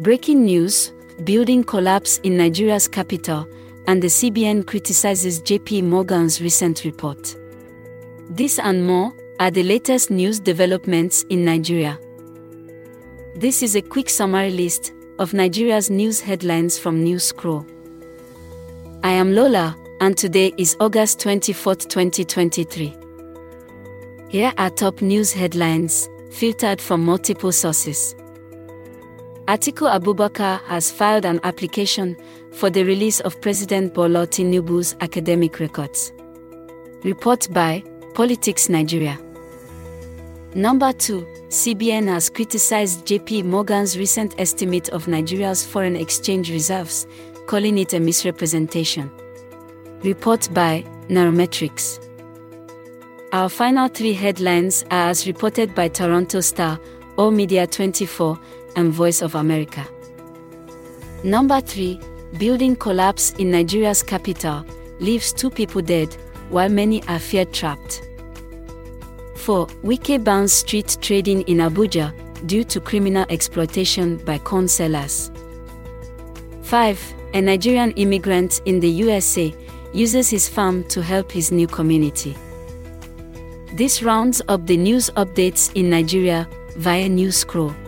Breaking news Building collapse in Nigeria's capital, and the CBN criticizes JP Morgan's recent report. This and more are the latest news developments in Nigeria. This is a quick summary list of Nigeria's news headlines from News Scroll. I am Lola, and today is August 24, 2023. Here are top news headlines, filtered from multiple sources. Atiku Abubakar has filed an application for the release of President Bola Tinubu's academic records. Report by Politics Nigeria. Number 2. CBN has criticized JP Morgan's recent estimate of Nigeria's foreign exchange reserves, calling it a misrepresentation. Report by Nairametrics. Our final three headlines are as reported by Toronto Star, All Media 24, and Voice of America. Number 3. Building collapse in Nigeria's capital leaves two people dead, while many are feared trapped. 4. Wike bans street trading in Abuja due to criminal exploitation by corn sellers. 5. A Nigerian immigrant in the USA uses his farm to help his new community. This rounds up the news updates in Nigeria via News Scroll.